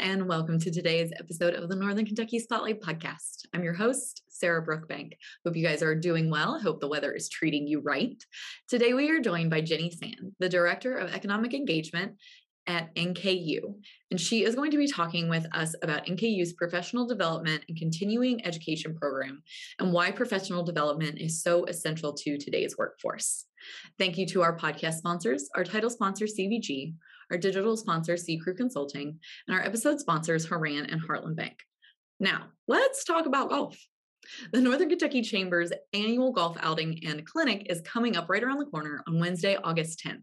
and welcome to today's episode of the Northern Kentucky Spotlight Podcast. I'm your host, Sarah Brookbank. Hope you guys are doing well. Hope the weather is treating you right. Today, we are joined by Jenny Sand, the Director of Economic Engagement at NKU. And she is going to be talking with us about NKU's professional development and continuing education program and why professional development is so essential to today's workforce. Thank you to our podcast sponsors, our title sponsor, CVG, our digital sponsor, Sea Crew Consulting, and our episode sponsors, Horan and Heartland Bank. Now, let's talk about golf. The Northern Kentucky Chamber's annual golf outing and clinic is coming up right around the corner on Wednesday, August 10th.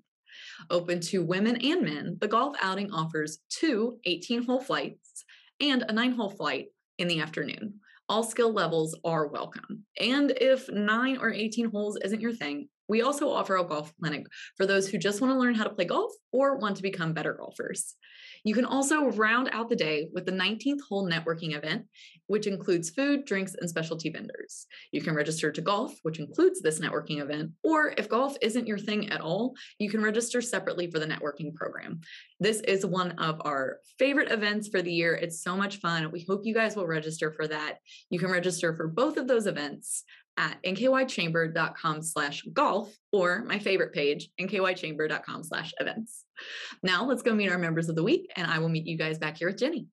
Open to women and men, the golf outing offers two 18 hole flights and a nine hole flight in the afternoon. All skill levels are welcome. And if nine or 18 holes isn't your thing, we also offer a golf clinic for those who just want to learn how to play golf or want to become better golfers. You can also round out the day with the 19th hole networking event, which includes food, drinks, and specialty vendors. You can register to golf, which includes this networking event, or if golf isn't your thing at all, you can register separately for the networking program. This is one of our favorite events for the year. It's so much fun. We hope you guys will register for that. You can register for both of those events at nkychamber.com slash golf or my favorite page, nkychamber.com slash events. Now let's go meet our members of the week and I will meet you guys back here with Jenny.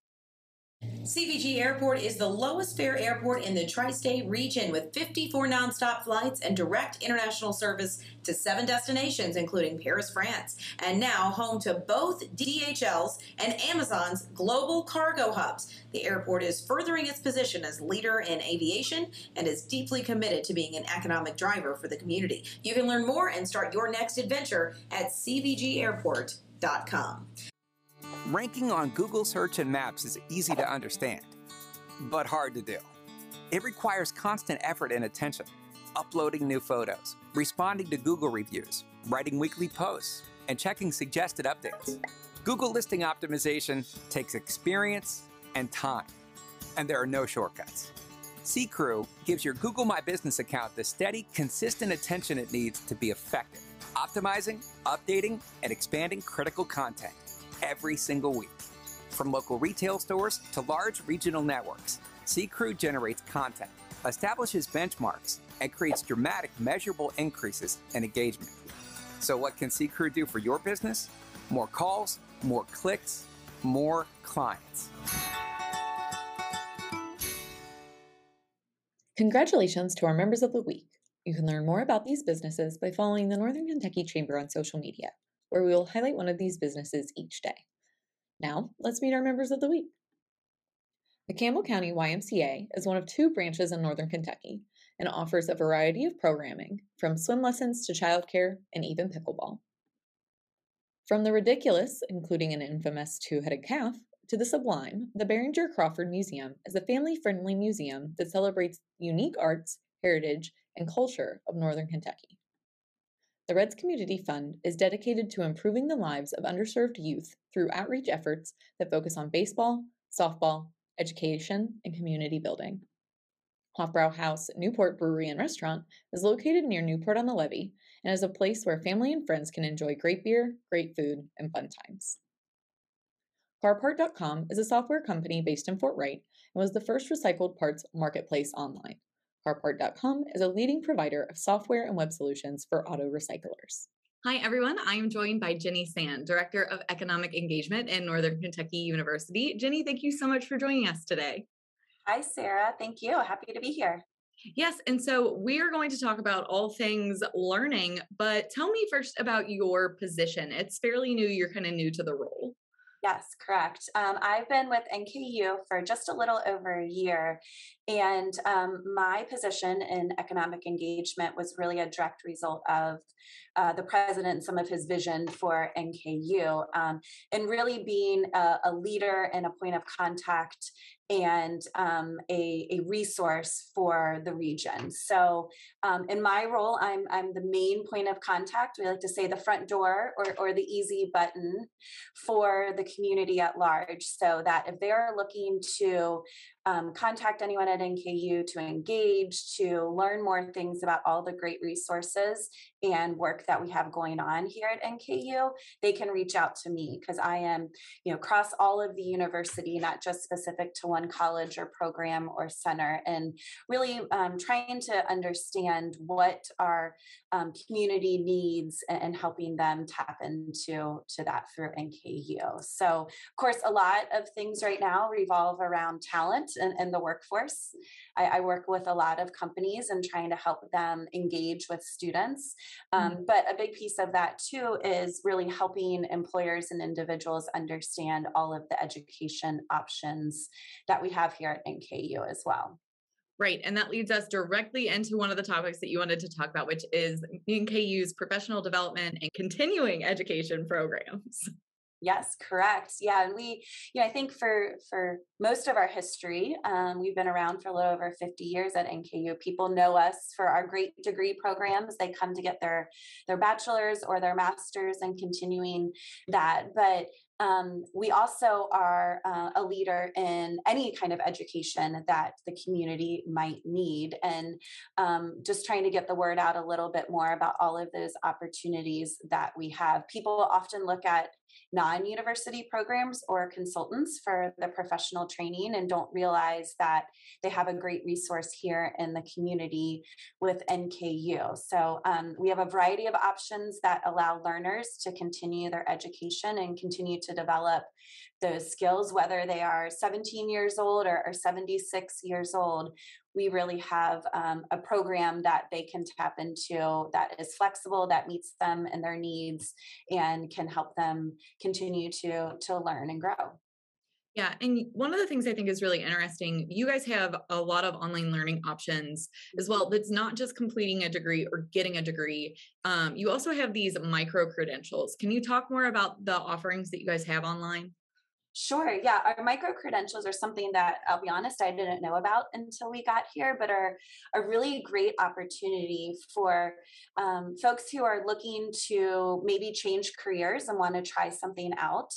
CVG Airport is the lowest fare airport in the tri state region with 54 nonstop flights and direct international service to seven destinations, including Paris, France, and now home to both DHL's and Amazon's global cargo hubs. The airport is furthering its position as leader in aviation and is deeply committed to being an economic driver for the community. You can learn more and start your next adventure at CVGAirport.com. Ranking on Google search and maps is easy to understand, but hard to do. It requires constant effort and attention, uploading new photos, responding to Google reviews, writing weekly posts, and checking suggested updates. Google listing optimization takes experience and time, and there are no shortcuts. C Crew gives your Google My Business account the steady, consistent attention it needs to be effective, optimizing, updating, and expanding critical content every single week. From local retail stores to large regional networks, C Crew generates content, establishes benchmarks, and creates dramatic, measurable increases in engagement. So, what can C Crew do for your business? More calls, more clicks, more clients. Congratulations to our members of the week. You can learn more about these businesses by following the Northern Kentucky Chamber on social media where we will highlight one of these businesses each day. Now, let's meet our members of the week. The Campbell County YMCA is one of two branches in Northern Kentucky and offers a variety of programming, from swim lessons to childcare and even pickleball. From the ridiculous, including an infamous two headed calf, to the sublime, the Behringer Crawford Museum is a family friendly museum that celebrates unique arts, heritage, and culture of Northern Kentucky. The Reds Community Fund is dedicated to improving the lives of underserved youth through outreach efforts that focus on baseball, softball, education, and community building. Hofbrauhaus Newport Brewery and Restaurant is located near Newport on the Levee and is a place where family and friends can enjoy great beer, great food, and fun times. Carpart.com is a software company based in Fort Wright and was the first recycled parts marketplace online. Carpart.com is a leading provider of software and web solutions for auto recyclers. Hi, everyone. I am joined by Jenny Sand, Director of Economic Engagement in Northern Kentucky University. Jenny, thank you so much for joining us today. Hi, Sarah. Thank you. Happy to be here. Yes, and so we are going to talk about all things learning, but tell me first about your position. It's fairly new, you're kind of new to the role. Yes, correct. Um, I've been with NKU for just a little over a year, and um, my position in economic engagement was really a direct result of uh, the president and some of his vision for NKU, um, and really being a, a, leader and a point of contact and um, a, a, resource for the region. So, um, in my role, I'm I'm the main point of contact. We like to say the front door or or the easy button for the community at large, so that if they are looking to um, contact anyone at NKU, to engage, to learn more things about all the great resources and work that we have going on here at NKU, they can reach out to me because I am, you know, across all of the university, not just specific to one college or program or center, and really um, trying to understand what our um, community needs and, and, helping them tap into to that through NKU. So, of course, a lot of things right now revolve around talent and, and the workforce. I, I, work with a lot of companies and trying to help them engage with students. Um, mm-hmm. But a big piece of that too is really helping employers and individuals understand all of the education options that we have here at NKU as well. Right. And that leads us directly into one of the topics that you wanted to talk about, which is NKU's professional development and continuing education programs. Yes, correct. Yeah, and we, you know, I think for for most of our history, um, we've been around for a little over 50 years at NKU. People know us for our great degree programs. They come to get their their bachelor's or their master's and continuing that. But um, we also are uh, a leader in any kind of education that the community might need, and um, just trying to get the word out a little bit more about all of those opportunities that we have. People often look at non university programs or consultants for the professional training and don't realize that they have a great resource here in the community with NKU. So um, we have a variety of options that allow learners to continue their education and continue to develop those skills, whether they are 17 years old or, or 76 years old we really have um, a program that they can tap into that is flexible that meets them and their needs and can help them continue to to learn and grow yeah. And one of the things I think is really interesting, you guys have a lot of online learning options as well. That's not just completing a degree or getting a degree. Um, you also have these micro credentials. Can you talk more about the offerings that you guys have online? Sure. Yeah. Our micro credentials are something that I'll be honest, I didn't know about until we got here, but are a really great opportunity for um, folks who are looking to maybe change careers and want to try something out.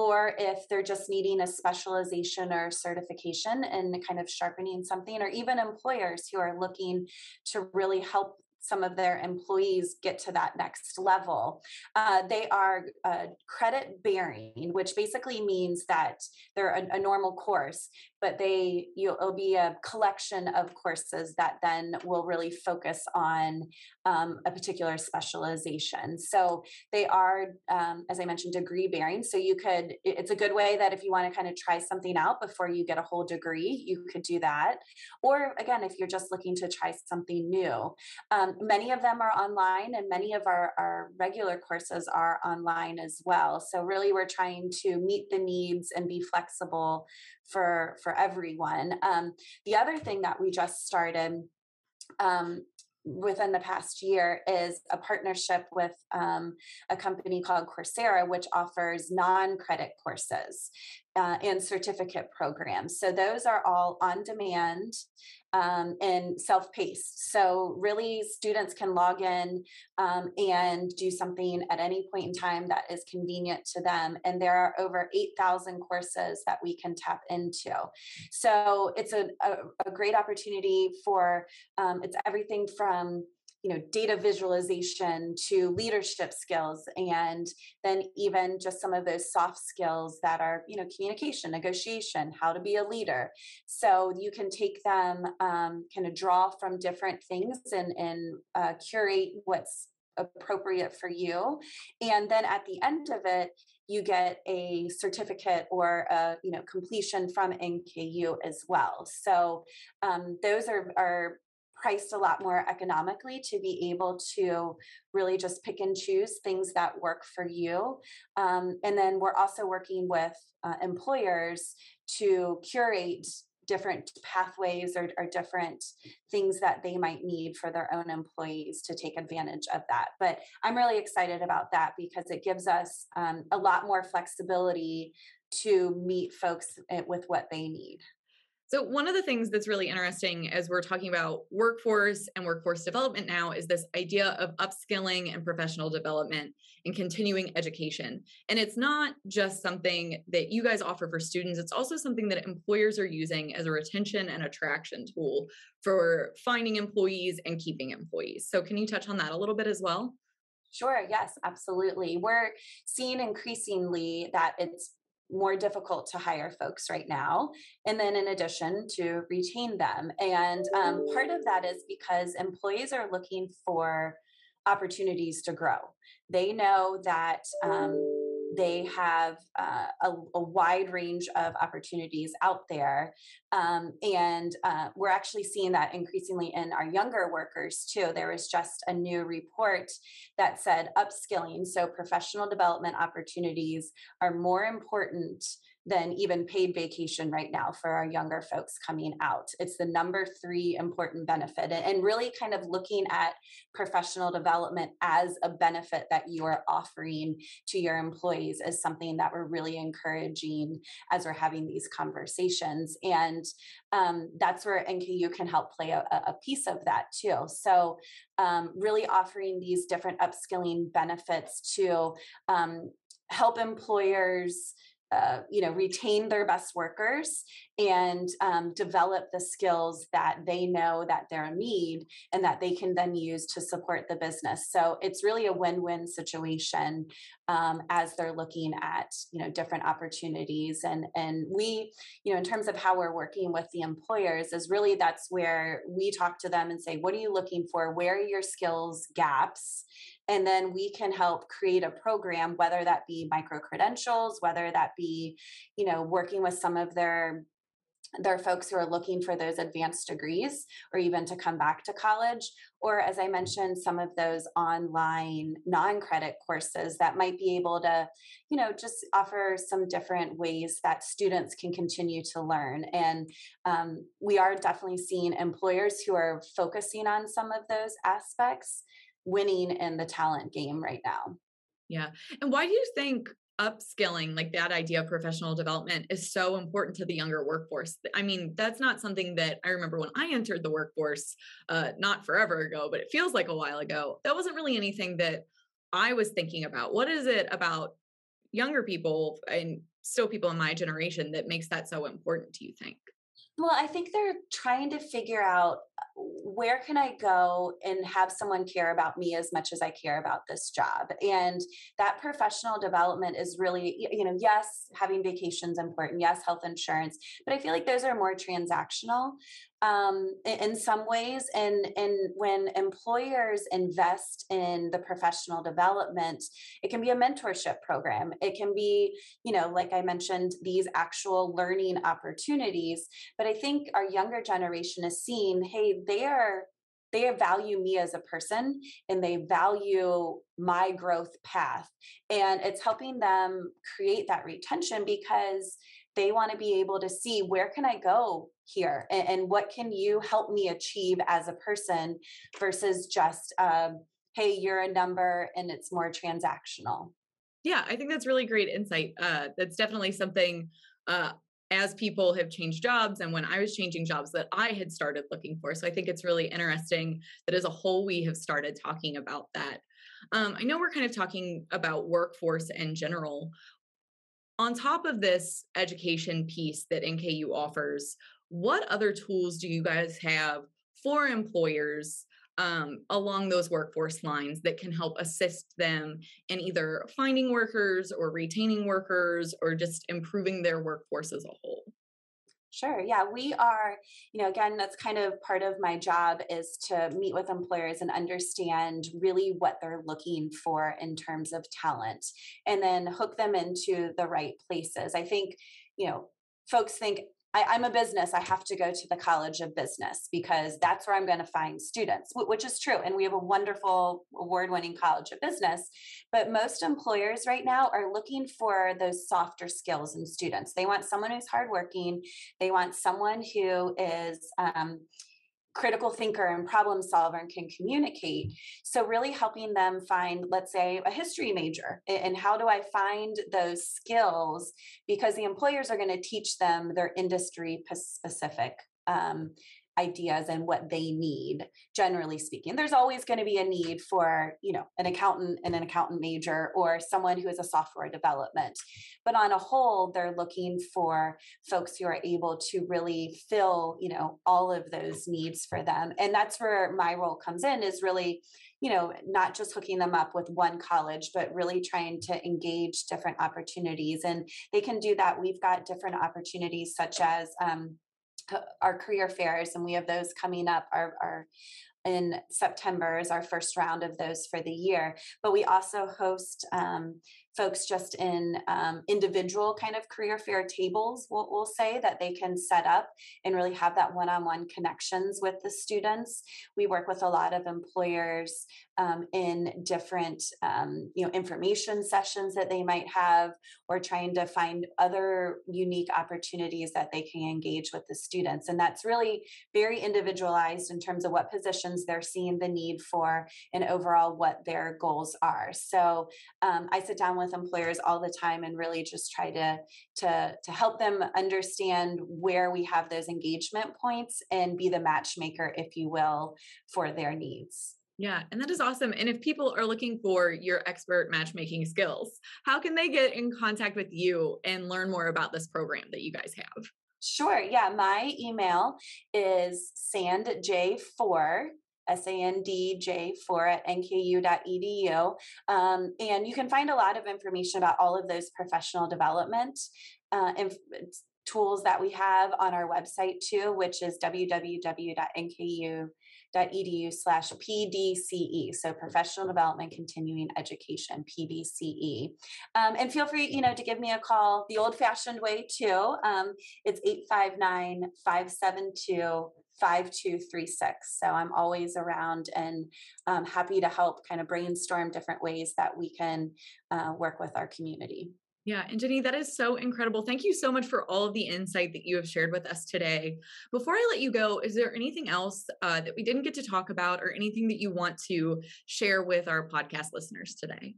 Or if they're just needing a specialization or certification and kind of sharpening something, or even employers who are looking to really help some of their employees get to that next level. Uh, they are uh, credit bearing, which basically means that they're a, a normal course, but they you it'll be a collection of courses that then will really focus on um, a particular specialization. So they are, um, as I mentioned, degree bearing. So you could it's a good way that if you want to kind of try something out before you get a whole degree, you could do that. Or again, if you're just looking to try something new, um, many of them are online, and many of our our regular courses are online as well. So really, we're trying to meet the needs and be flexible for for everyone. Um, the other thing that we just started um, within the past year is a partnership with um, a company called Coursera, which offers non credit courses uh, and certificate programs. So those are all on demand um, and self-paced. So really, students can log in um, and do something at any point in time that is convenient to them. And there are over 8,000 courses that we can tap into. So it's a, a, a great opportunity for um, it's everything from you know data visualization to leadership skills and then even just some of those soft skills that are you know communication negotiation how to be a leader so you can take them um, kind of draw from different things and and uh, curate what's appropriate for you and then at the end of it you get a certificate or a you know completion from NKU as well. So um, those are are priced a lot more economically to be able to really just pick and choose things that work for you. Um, and then we're also working with uh, employers to curate different pathways or, or, different things that they might need for their own employees to take advantage of that. But I'm really excited about that because it gives us um, a lot more flexibility to meet folks eh, with what they need. So, one of the things that's really interesting as we're talking about workforce and workforce development now is this idea of upskilling and professional development and continuing education. And it's not just something that you guys offer for students, it's also something that employers are using as a retention and attraction tool for finding employees and keeping employees. So, can you touch on that a little bit as well? Sure, yes, absolutely. We're seeing increasingly that it's more difficult to hire folks right now. And then, in addition, to retain them. And um, part of that is because employees are looking for opportunities to grow. They know that. Um, they have uh, a, a, wide range of opportunities out there. Um, and uh, we're actually seeing that increasingly in our younger workers too. There was just a new report that said upskilling, so professional development opportunities, are more important than even paid vacation right now for our younger folks coming out. It's the number three important benefit, and really kind of looking at professional development as a benefit that you are offering to your employees is something that we're really encouraging as we're having these conversations. And um, that's where NKU can help play a, a piece of that too. So, um, really offering these different upskilling benefits to um, help employers uh, you know retain their best workers and um, develop the skills that they know that they're in need and that they can then use to support the business. So it's really a win-win situation um, as they're looking at you know different opportunities. And and we you know in terms of how we're working with the employers is really that's where we talk to them and say what are you looking for? Where are your skills gaps? And then we can help create a program whether that be micro credentials whether that be you know working with some of their their folks who are looking for those advanced degrees or even to come back to college or as i mentioned some of those online non-credit courses that might be able to you know just offer some different ways that students can continue to learn and um, we are definitely seeing employers who are focusing on some of those aspects winning in the talent game right now. Yeah. And why do you think upskilling, like that idea of professional development, is so important to the younger workforce? I mean, that's not something that I remember when I entered the workforce, uh, not forever ago, but it feels like a while ago. That wasn't really anything that I was thinking about. What is it about younger people and still people in my generation that makes that so important, do you think? Well, I think they're trying to figure out where can I go and have someone care about me as much as I care about this job? And that professional development is really, you know, yes, having vacations important, yes, health insurance, but I feel like those are more transactional um, in some ways. And and when employers invest in the professional development, it can be a mentorship program. It can be, you know, like I mentioned, these actual learning opportunities. But I think our younger generation is seeing, hey, they are they value me as a person and they value my growth path. And it's helping them create that retention because they want to be able to see where can i go here? And, and what can you help me achieve as a person versus just um, hey you're a number and it's more transactional. Yeah i think that's really great insight uh, that's definitely something uh, as people have changed jobs and when I was changing jobs that I had started looking for. So I think it's really interesting that as a whole, we have started talking about that. Um, I know we're kind of talking about workforce in general. On top of this education piece that NKU offers, what other tools do you guys have for employers um, along those workforce lines that can help assist them in either finding workers or retaining workers or just improving their workforce as a whole? Sure. Yeah, we are, you know, again, that's kind of part of my job is to meet with employers and understand really what they're looking for in terms of talent and then hook them into the right places. I think, you know, folks think I, am a business. I have to go to the College of Business because that's where I'm going to find students, which is true. And we have a wonderful award winning College of Business. But most employers right now are looking for those softer skills in students. They want someone who's hardworking, they want someone who is, um, critical thinker and problem solver and can communicate. So, really helping them find, let's say, a history major. And how do I find those skills? Because the employers are going to teach them their industry specific um, ideas and what they need generally speaking. There's always going to be a need for you know an accountant and an accountant major or someone who is a software development. But on a whole they're looking for folks who are able to really fill you know all of those needs for them. And that's where my role comes in is really you know not just hooking them up with one college but really trying to engage different opportunities. And they can do that. We've got different opportunities such as um, our career fairs, and we have those coming up. Our, our in September is our first round of those for the year. But we also host um, folks just in um, individual kind of career fair tables, we'll, we'll, say, that they can set up and really have that one on one connections with the students. We work with a lot of employers um, in different um, you know information sessions that they might have or trying to find other unique opportunities that they can engage with the students and that's really very individualized in terms of what positions they're seeing the need for and overall what their goals are so um, i sit down with employers all the time and really just try to to to help them understand where we have those engagement points and be the matchmaker if you will for their needs yeah, and that is awesome. And if people are looking for your expert matchmaking skills, how can they get in contact with you and learn more about this program that you guys have? Sure. Yeah, my email is sandj4 S-A-N-D-J4 at nku.edu. Um, and you can find a lot of information about all of those professional development uh, inf- tools that we have on our website too, which is www.nku edu slash pdce so professional development continuing education pdce um, and feel free you know to give me a call the old fashioned way too. Um, it's 859 572 5236. So I'm always around and um, happy to help kind of brainstorm different ways that we can uh, work with our community. Yeah, and Jenny, that is so incredible. Thank you so much for all of the insight that you have shared with us today. Before I let you go, is there anything else uh, that we didn't get to talk about or anything that you want to share with our podcast listeners today?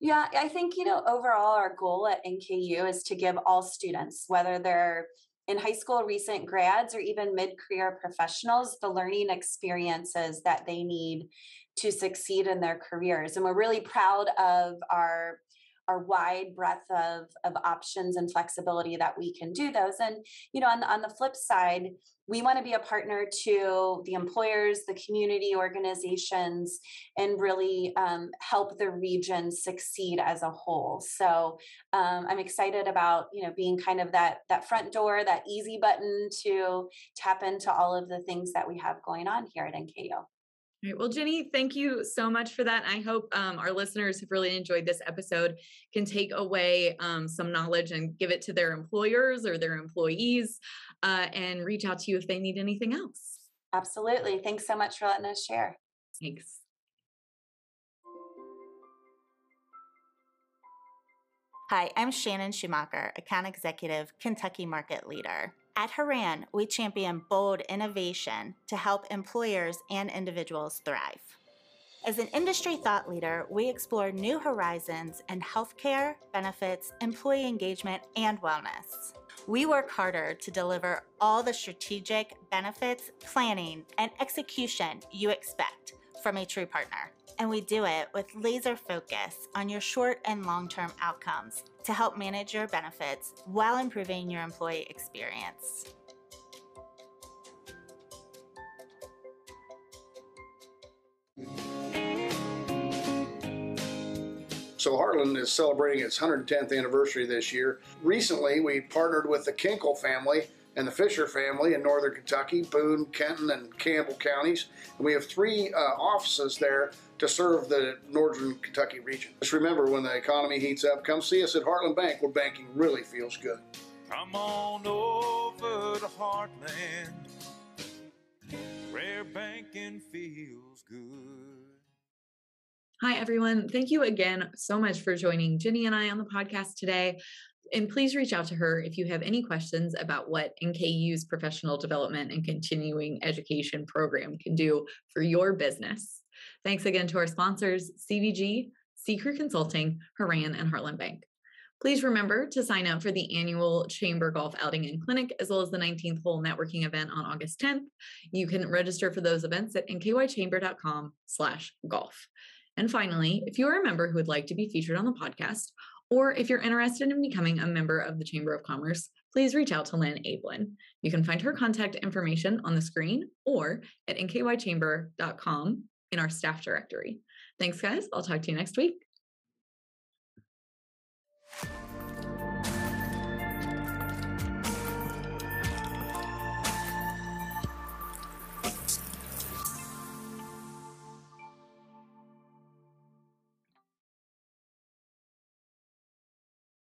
Yeah, I think, you know, overall, our goal at NKU is to give all students, whether they're in high school recent grads or even mid career professionals, the learning experiences that they need to succeed in their careers. And we're really proud of our our wide breadth of, of options and flexibility that we can do those. And, you know, on the, on the flip side, we want to be a partner to the employers, the community organizations, and really um, help the region succeed as a whole. So um, I'm excited about you know being kind of that that front door, that easy button to tap into all of the things that we have going on here at NKU. All right. Well, Jenny, thank you so much for that. I hope um, our listeners have really enjoyed this episode, can take away um, some knowledge and give it to their employers or their employees uh, and reach out to you if they need anything else. Absolutely. Thanks so much for letting us share. Thanks. Hi, I'm Shannon Schumacher, Account Executive, Kentucky Market Leader. At Horan, we champion bold innovation to help employers and individuals thrive. As an industry thought leader, we explore new horizons in healthcare, benefits, employee engagement, and wellness. We work harder to deliver all the strategic benefits, planning, and execution you expect from a true partner. And we do it with laser focus on your short and long term outcomes to help manage your benefits while improving your employee experience. So Heartland is celebrating its 110th anniversary this year. Recently, we partnered with the Kinkle family and the Fisher family in northern Kentucky, Boone, Kenton, and Campbell counties. And we have three uh, offices there to serve the northern Kentucky region. Just remember, when the economy heats up, come see us at Heartland Bank, where banking really feels good. Come on over to Heartland, where banking feels good. Hi, everyone. Thank you again so much for joining Jenny and I on the podcast today And please reach out to her if you have any questions about what NKU's professional development and continuing education program can do for your business. Thanks again to our sponsors, CVG, C Crew Consulting, Horan, and Heartland Bank. Please remember to sign up for the annual Chamber Golf Outing and Clinic, as well as the 19th Hole Networking event on August 10th. You can register for those events at nkychamber.com slash golf. And finally, if you are a member who would like to be featured on the podcast, or if you're interested in becoming a member of the Chamber of Commerce, please reach out to Lynn Ablin. You can find her contact information on the screen or at nkychamber.com in our staff directory. Thanks, guys. I'll talk to you next week.